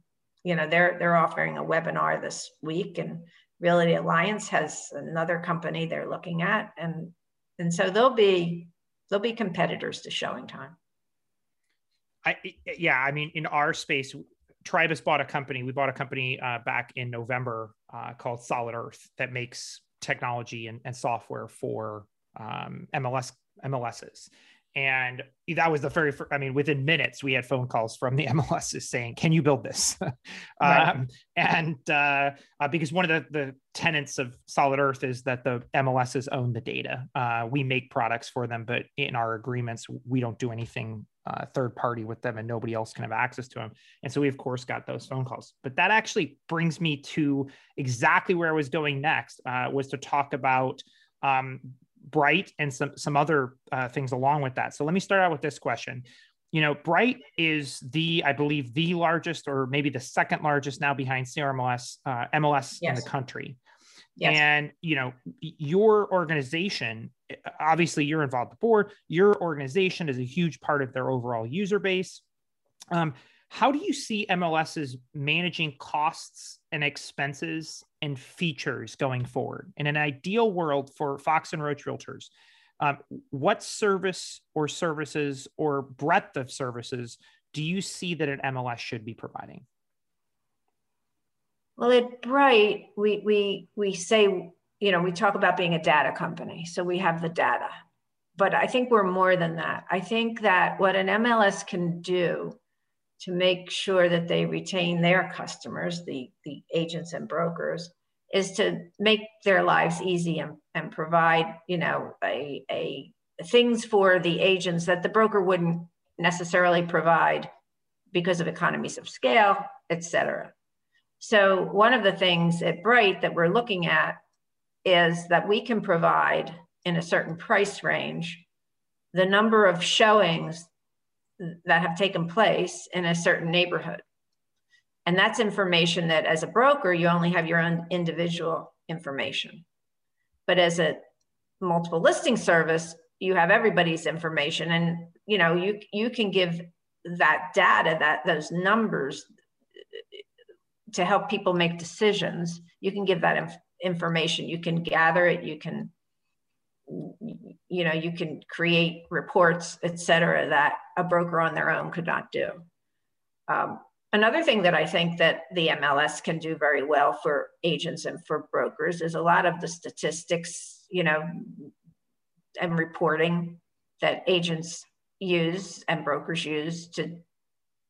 you know they're they're offering a webinar this week and Realty Alliance has another company they're looking at and and so they'll be they'll be competitors to showing time. I, yeah, I mean, in our space, Tribus bought a company. We bought a company uh, back in November uh, called Solid Earth that makes technology and, and software for um, MLS MLSs. And that was the very first, I mean, within minutes, we had phone calls from the MLSs saying, Can you build this? right. um, and uh, uh, because one of the, the tenets of Solid Earth is that the MLSs own the data. Uh, we make products for them, but in our agreements, we don't do anything uh, third party with them and nobody else can have access to them. And so we, of course, got those phone calls. But that actually brings me to exactly where I was going next, uh, was to talk about um, Bright and some some other uh, things along with that. So let me start out with this question. You know, Bright is the, I believe, the largest or maybe the second largest now behind CRMLS uh, MLS yes. in the country. Yes. And you know, your organization, obviously, you're involved with the board. Your organization is a huge part of their overall user base. Um, how do you see MLSs managing costs and expenses and features going forward? In an ideal world for Fox and Roach Realtors, um, what service or services or breadth of services do you see that an MLS should be providing? Well, at Bright, we we we say, you know, we talk about being a data company. So we have the data. But I think we're more than that. I think that what an MLS can do to make sure that they retain their customers, the, the agents and brokers, is to make their lives easy and, and provide, you know, a, a things for the agents that the broker wouldn't necessarily provide because of economies of scale, et cetera. So one of the things at Bright that we're looking at is that we can provide in a certain price range the number of showings that have taken place in a certain neighborhood. And that's information that as a broker, you only have your own individual information. But as a multiple listing service, you have everybody's information and you know you you can give that data that those numbers to help people make decisions you can give that information. You can gather it you can you know you can create reports et cetera that a broker on their own could not do. Um, another thing that i think that the mls can do very well for agents and for brokers is a lot of the statistics you know and reporting that agents use and brokers use to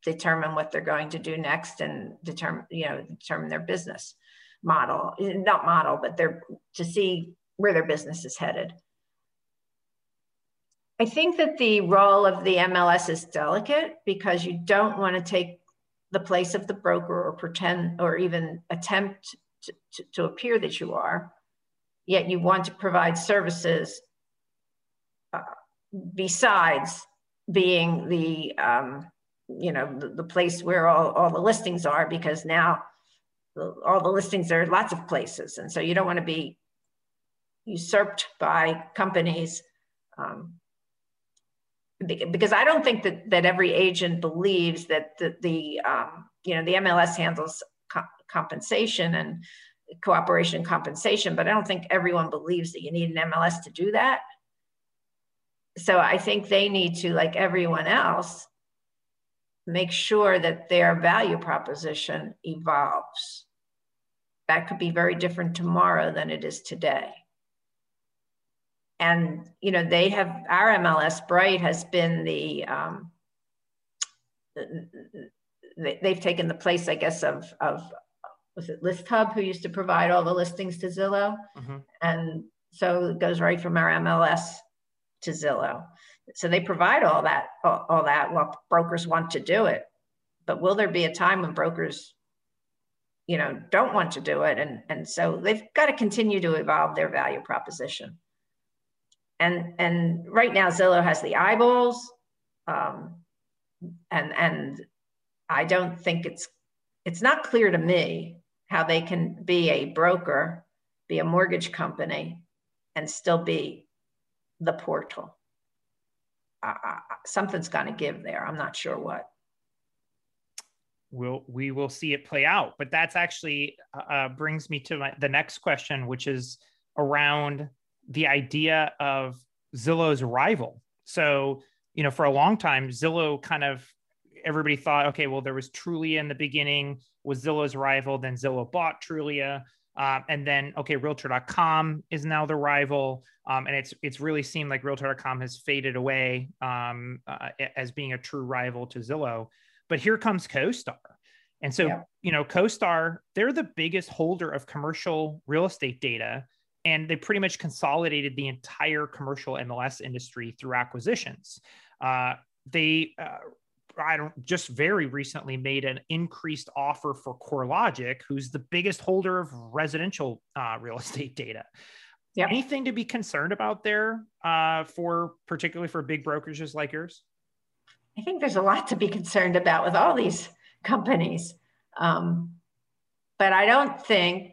determine what they're going to do next and determine you know determine their business model not model but they're to see where their business is headed. I think that the role of the mls is delicate because you don't want to take the place of the broker or pretend or even attempt to, to, to appear that you are. Yet you want to provide services uh, besides being the um, you know the, the, place where all, all the listings are because now all the listings are lots of places and so you don't want to be usurped by companies um, because I don't think that that every agent believes that the, the um, you know the MLS handles co- compensation and cooperation and compensation, but I don't think everyone believes that you need an MLS to do that so I think they need to, like everyone else, make sure that their value proposition evolves. That could be very different tomorrow than it is today. And you know, they have our MLS Bright has been the um, they've taken the place, I guess, of of was it List Hub who used to provide all the listings to Zillow, mm-hmm. and so it goes right from our MLS to Zillow. So they provide all that, all, all that while brokers want to do it. But will there be a time when brokers, you know, don't want to do it? And, and so they've got to continue to evolve their value proposition. And, and right now Zillow has the eyeballs. Um, and, and I don't think it's, it's not clear to me how they can be a broker, be a mortgage company, and still be the portal. Uh, something's going to give there. I'm not sure what. We'll we will see it play out, but that's actually uh, uh, brings me to my, the next question, which is around the idea of Zillow's rival. So you know, for a long time, Zillow kind of everybody thought, okay, well, there was Trulia in the beginning, was Zillow's rival, then Zillow bought Trulia. Um, and then, okay, Realtor.com is now the rival, um, and it's it's really seemed like Realtor.com has faded away um, uh, as being a true rival to Zillow. But here comes CoStar, and so yeah. you know, CoStar they're the biggest holder of commercial real estate data, and they pretty much consolidated the entire commercial MLS industry through acquisitions. Uh, they uh, I don't just very recently made an increased offer for CoreLogic, who's the biggest holder of residential uh, real estate data. Yep. Anything to be concerned about there uh, for particularly for big brokerages like yours? I think there's a lot to be concerned about with all these companies. Um, but I don't think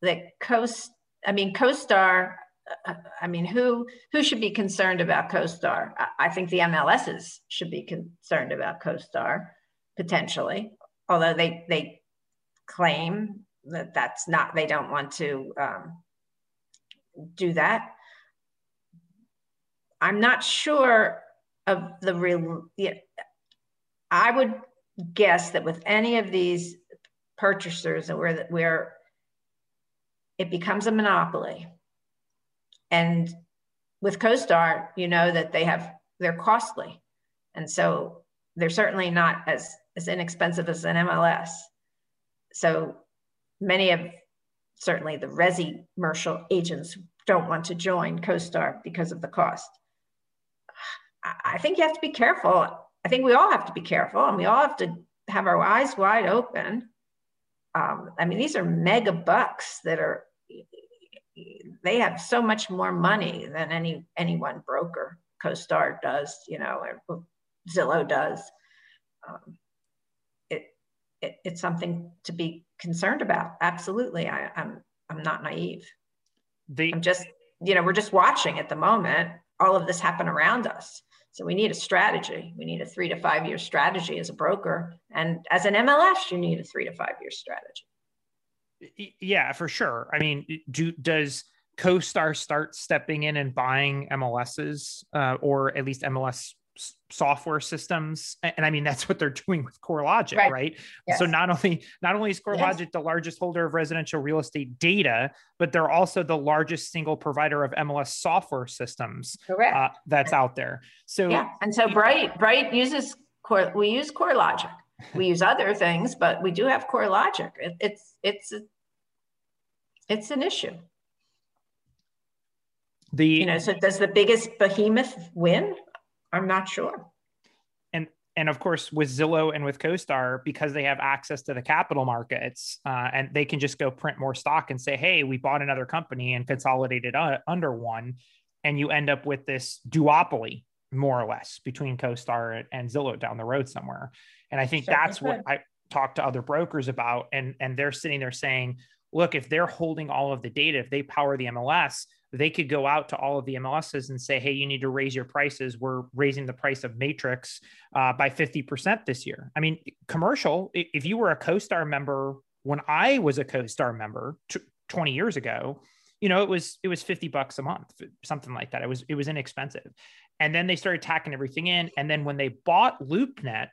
that Coast, I mean, CoStar I mean, who who should be concerned about CoStar? I think the MLSs should be concerned about CoStar potentially, although they they claim that that's not they don't want to um, do that. I'm not sure of the real. Yeah, I would guess that with any of these purchasers where where it becomes a monopoly, and with CoStar, you know that they have they're costly, and so they're certainly not as as inexpensive as an MLS. So many of certainly the resi commercial agents don't want to join CoStar because of the cost. I think you have to be careful. I think we all have to be careful and we all have to have our eyes wide open. Um, I mean, these are mega bucks that are, they have so much more money than any any one broker. CoStar does, you know, or Zillow does. Um, it, it, it's something to be concerned about. Absolutely. I, I'm, I'm not naive. The, I'm just, you know, we're just watching at the moment all of this happen around us. So we need a strategy. We need a three to five year strategy as a broker. And as an MLS, you need a three to five year strategy. Yeah, for sure. I mean, do does CoStar start stepping in and buying MLSs uh, or at least MLS software systems and i mean that's what they're doing with corelogic right, right? Yes. so not only not only is corelogic yes. the largest holder of residential real estate data but they're also the largest single provider of mls software systems Correct. Uh, that's out there so yeah and so bright bright uses core we use corelogic we use other things but we do have corelogic it, it's it's it's an issue the you know so does the biggest behemoth win I'm not sure. And and of course with Zillow and with CoStar, because they have access to the capital markets, uh, and they can just go print more stock and say, "Hey, we bought another company and consolidated uh, under one," and you end up with this duopoly more or less between CoStar and Zillow down the road somewhere. And I think that's what I talk to other brokers about, and and they're sitting there saying, "Look, if they're holding all of the data, if they power the MLS." they could go out to all of the MLSs and say, hey, you need to raise your prices. We're raising the price of Matrix uh, by 50% this year. I mean, commercial, if you were a CoStar member when I was a CoStar member t- 20 years ago, you know, it was it was 50 bucks a month, something like that. It was it was inexpensive. And then they started tacking everything in. And then when they bought LoopNet,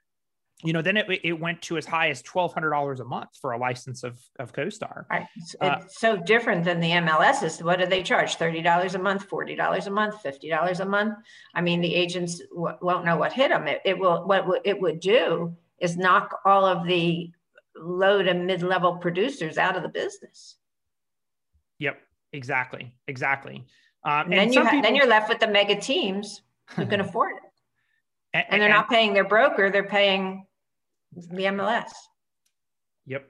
you know, then it, it went to as high as twelve hundred dollars a month for a license of of CoStar. Right. It's, uh, so different than the MLSs. What do they charge? Thirty dollars a month, forty dollars a month, fifty dollars a month. I mean, the agents w- won't know what hit them. It, it will. What w- it would do is knock all of the low to mid level producers out of the business. Yep. Exactly. Exactly. Um, and, and then you ha- people- then you're left with the mega teams who can afford it. And, and, they're and, not paying their broker; they're paying the MLS. Yep,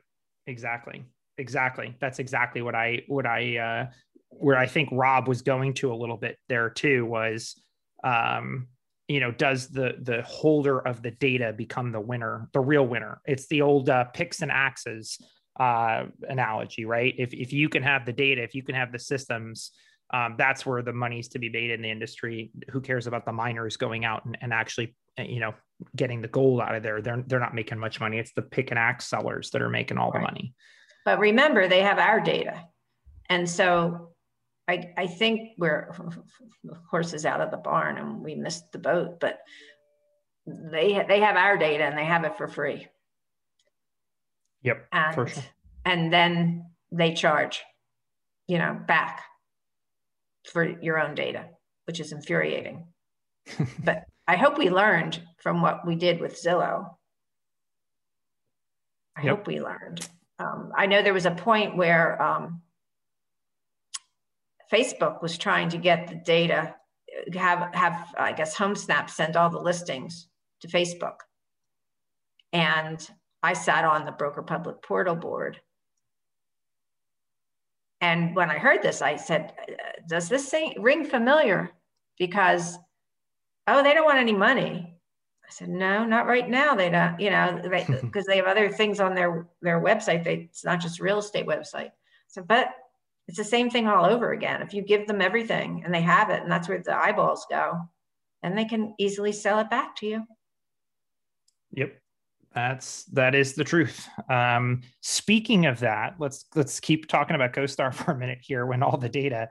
exactly, exactly. That's exactly what I what I uh, where I think Rob was going to a little bit there too was, um, you know, does the the holder of the data become the winner, the real winner? It's the old uh, picks and axes uh, analogy, right? If if you can have the data, if you can have the systems. Um, that's where the money's to be made in the industry. Who cares about the miners going out and, and actually, Eh, you know, getting the gold out of there. They're they're not making much money. It's the pick and axe sellers that are making all right. the money. But remember, they have our data, and so I I think we're horses out of the barn and we missed the boat. But they they have our data and they have it for free. Yep. And, sure. and then they charge, you know, back for your own data, which is infuriating. but I hope we learned from what we did with Zillow. I yep. hope we learned. Um, I know there was a point where um, Facebook was trying to get the data, have have I guess HomeSnap send all the listings to Facebook, and I sat on the broker public portal board. And when I heard this, I said, "Does this thing ring familiar?" Because oh, they don't want any money. I said, no, not right now. They don't, you know, because they, they, have other things on their their website. They, it's not just real estate website. So, but it's the same thing all over again. If you give them everything and they have it, and that's where the eyeballs go, then they can easily sell it back to you. Yep, that's that is the truth. Um, speaking of that, let's let's keep talking about CoStar for a minute here. When all the data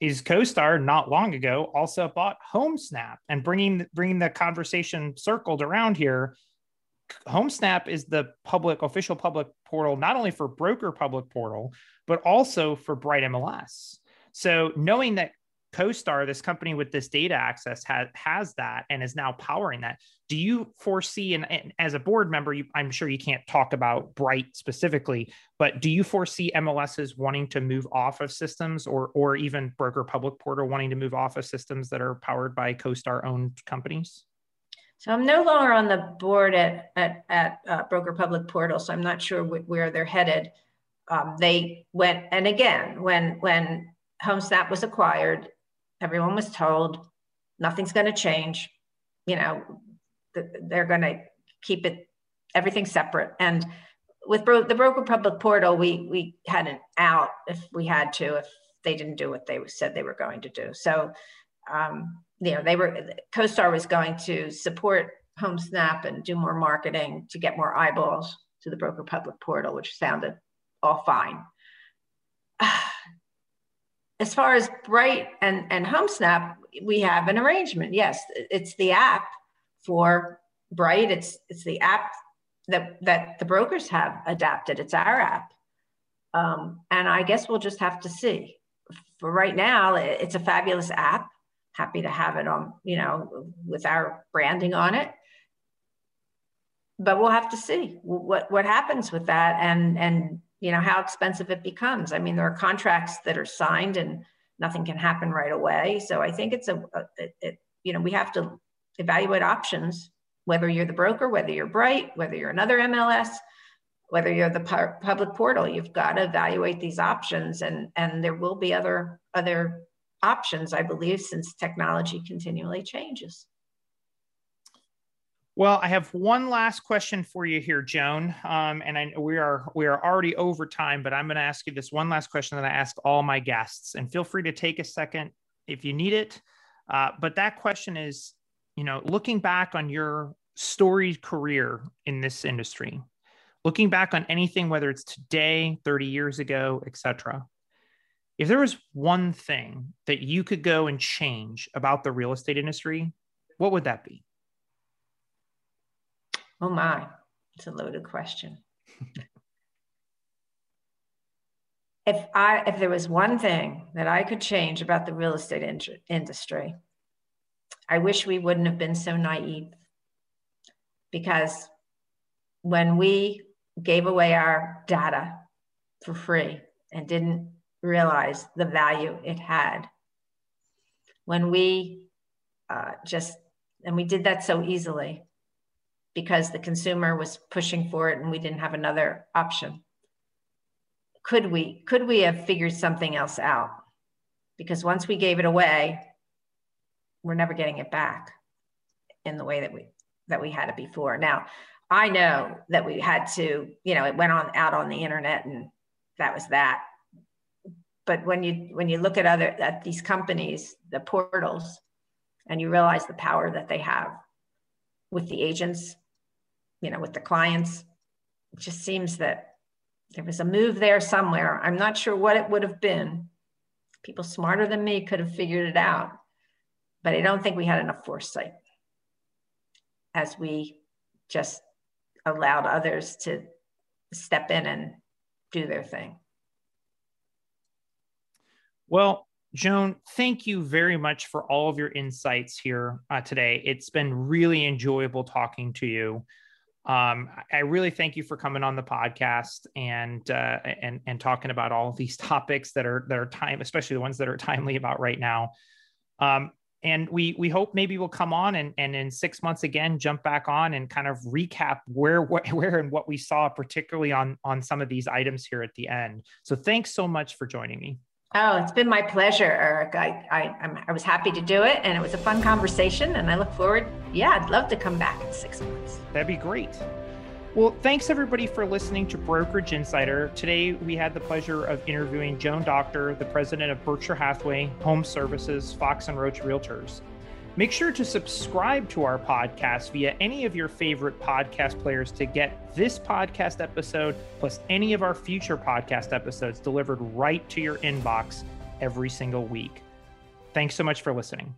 is CoStar not long ago also bought HomeSnap and bringing bringing the conversation circled around here. HomeSnap is the public official public portal, not only for broker public portal, but also for Bright MLS. So knowing that CoStar, this company with this data access, has has that and is now powering that. Do you foresee, and, and as a board member, you, I'm sure you can't talk about Bright specifically, but do you foresee MLSs wanting to move off of systems, or or even broker public portal wanting to move off of systems that are powered by CoStar owned companies? So I'm no longer on the board at at, at uh, broker public portal, so I'm not sure wh- where they're headed. Um, they went, and again, when when HomeSnap was acquired, everyone was told nothing's going to change you know they're going to keep it everything separate. And with bro- the broker public portal we we had an out if we had to if they didn't do what they said they were going to do. So um, you know they were costar was going to support homesnap and do more marketing to get more eyeballs to the broker public portal which sounded all fine as far as Bright and, and HomeSnap, we have an arrangement. Yes, it's the app for Bright. It's it's the app that that the brokers have adapted. It's our app, um, and I guess we'll just have to see. For right now, it's a fabulous app. Happy to have it on, you know, with our branding on it. But we'll have to see what what happens with that, and and you know how expensive it becomes. I mean there are contracts that are signed and nothing can happen right away. So i think it's a, a it, it, you know we have to evaluate options whether you're the broker whether you're bright whether you're another mls whether you're the pu- public portal. You've got to evaluate these options and and there will be other other options i believe since technology continually changes well, I have one last question for you here, Joan, um, and I, we are we are already over time, but I'm going to ask you this one last question that I ask all my guests, and feel free to take a second if you need it. Uh, but that question is, you know, looking back on your storied career in this industry, looking back on anything, whether it's today, 30 years ago, etc. If there was one thing that you could go and change about the real estate industry, what would that be? Oh my, it's a loaded question. if I if there was one thing that I could change about the real estate in- industry, I wish we wouldn't have been so naive. Because when we gave away our data for free and didn't realize the value it had, when we uh, just and we did that so easily because the consumer was pushing for it and we didn't have another option. Could we could we have figured something else out? Because once we gave it away we're never getting it back in the way that we that we had it before. Now i know that we had to you know it went on out on the internet and that was that. But when you when you look at other at these companies the portals and you realize the power that they have with the agents you know, with the clients. It just seems that there was a move there somewhere. I'm not sure what it would have been. People smarter than me could have figured it out, but I don't think we had enough foresight as we just allowed others to step in and do their thing. Well, Joan, thank you very much for all of your insights here uh, today. It's been really enjoyable talking to you um, I really thank you for coming on the podcast and uh, and and talking about all of these topics that are that are time, especially the ones that are timely about right now. Um, and we we hope maybe we'll come on and and in six months again jump back on and kind of recap where where and what we saw, particularly on on some of these items here at the end. So thanks so much for joining me. Oh, it's been my pleasure, Eric. I, I, I was happy to do it and it was a fun conversation. And I look forward, yeah, I'd love to come back in six months. That'd be great. Well, thanks everybody for listening to Brokerage Insider. Today we had the pleasure of interviewing Joan Doctor, the president of Berkshire Hathaway Home Services, Fox and Roach Realtors. Make sure to subscribe to our podcast via any of your favorite podcast players to get this podcast episode plus any of our future podcast episodes delivered right to your inbox every single week. Thanks so much for listening.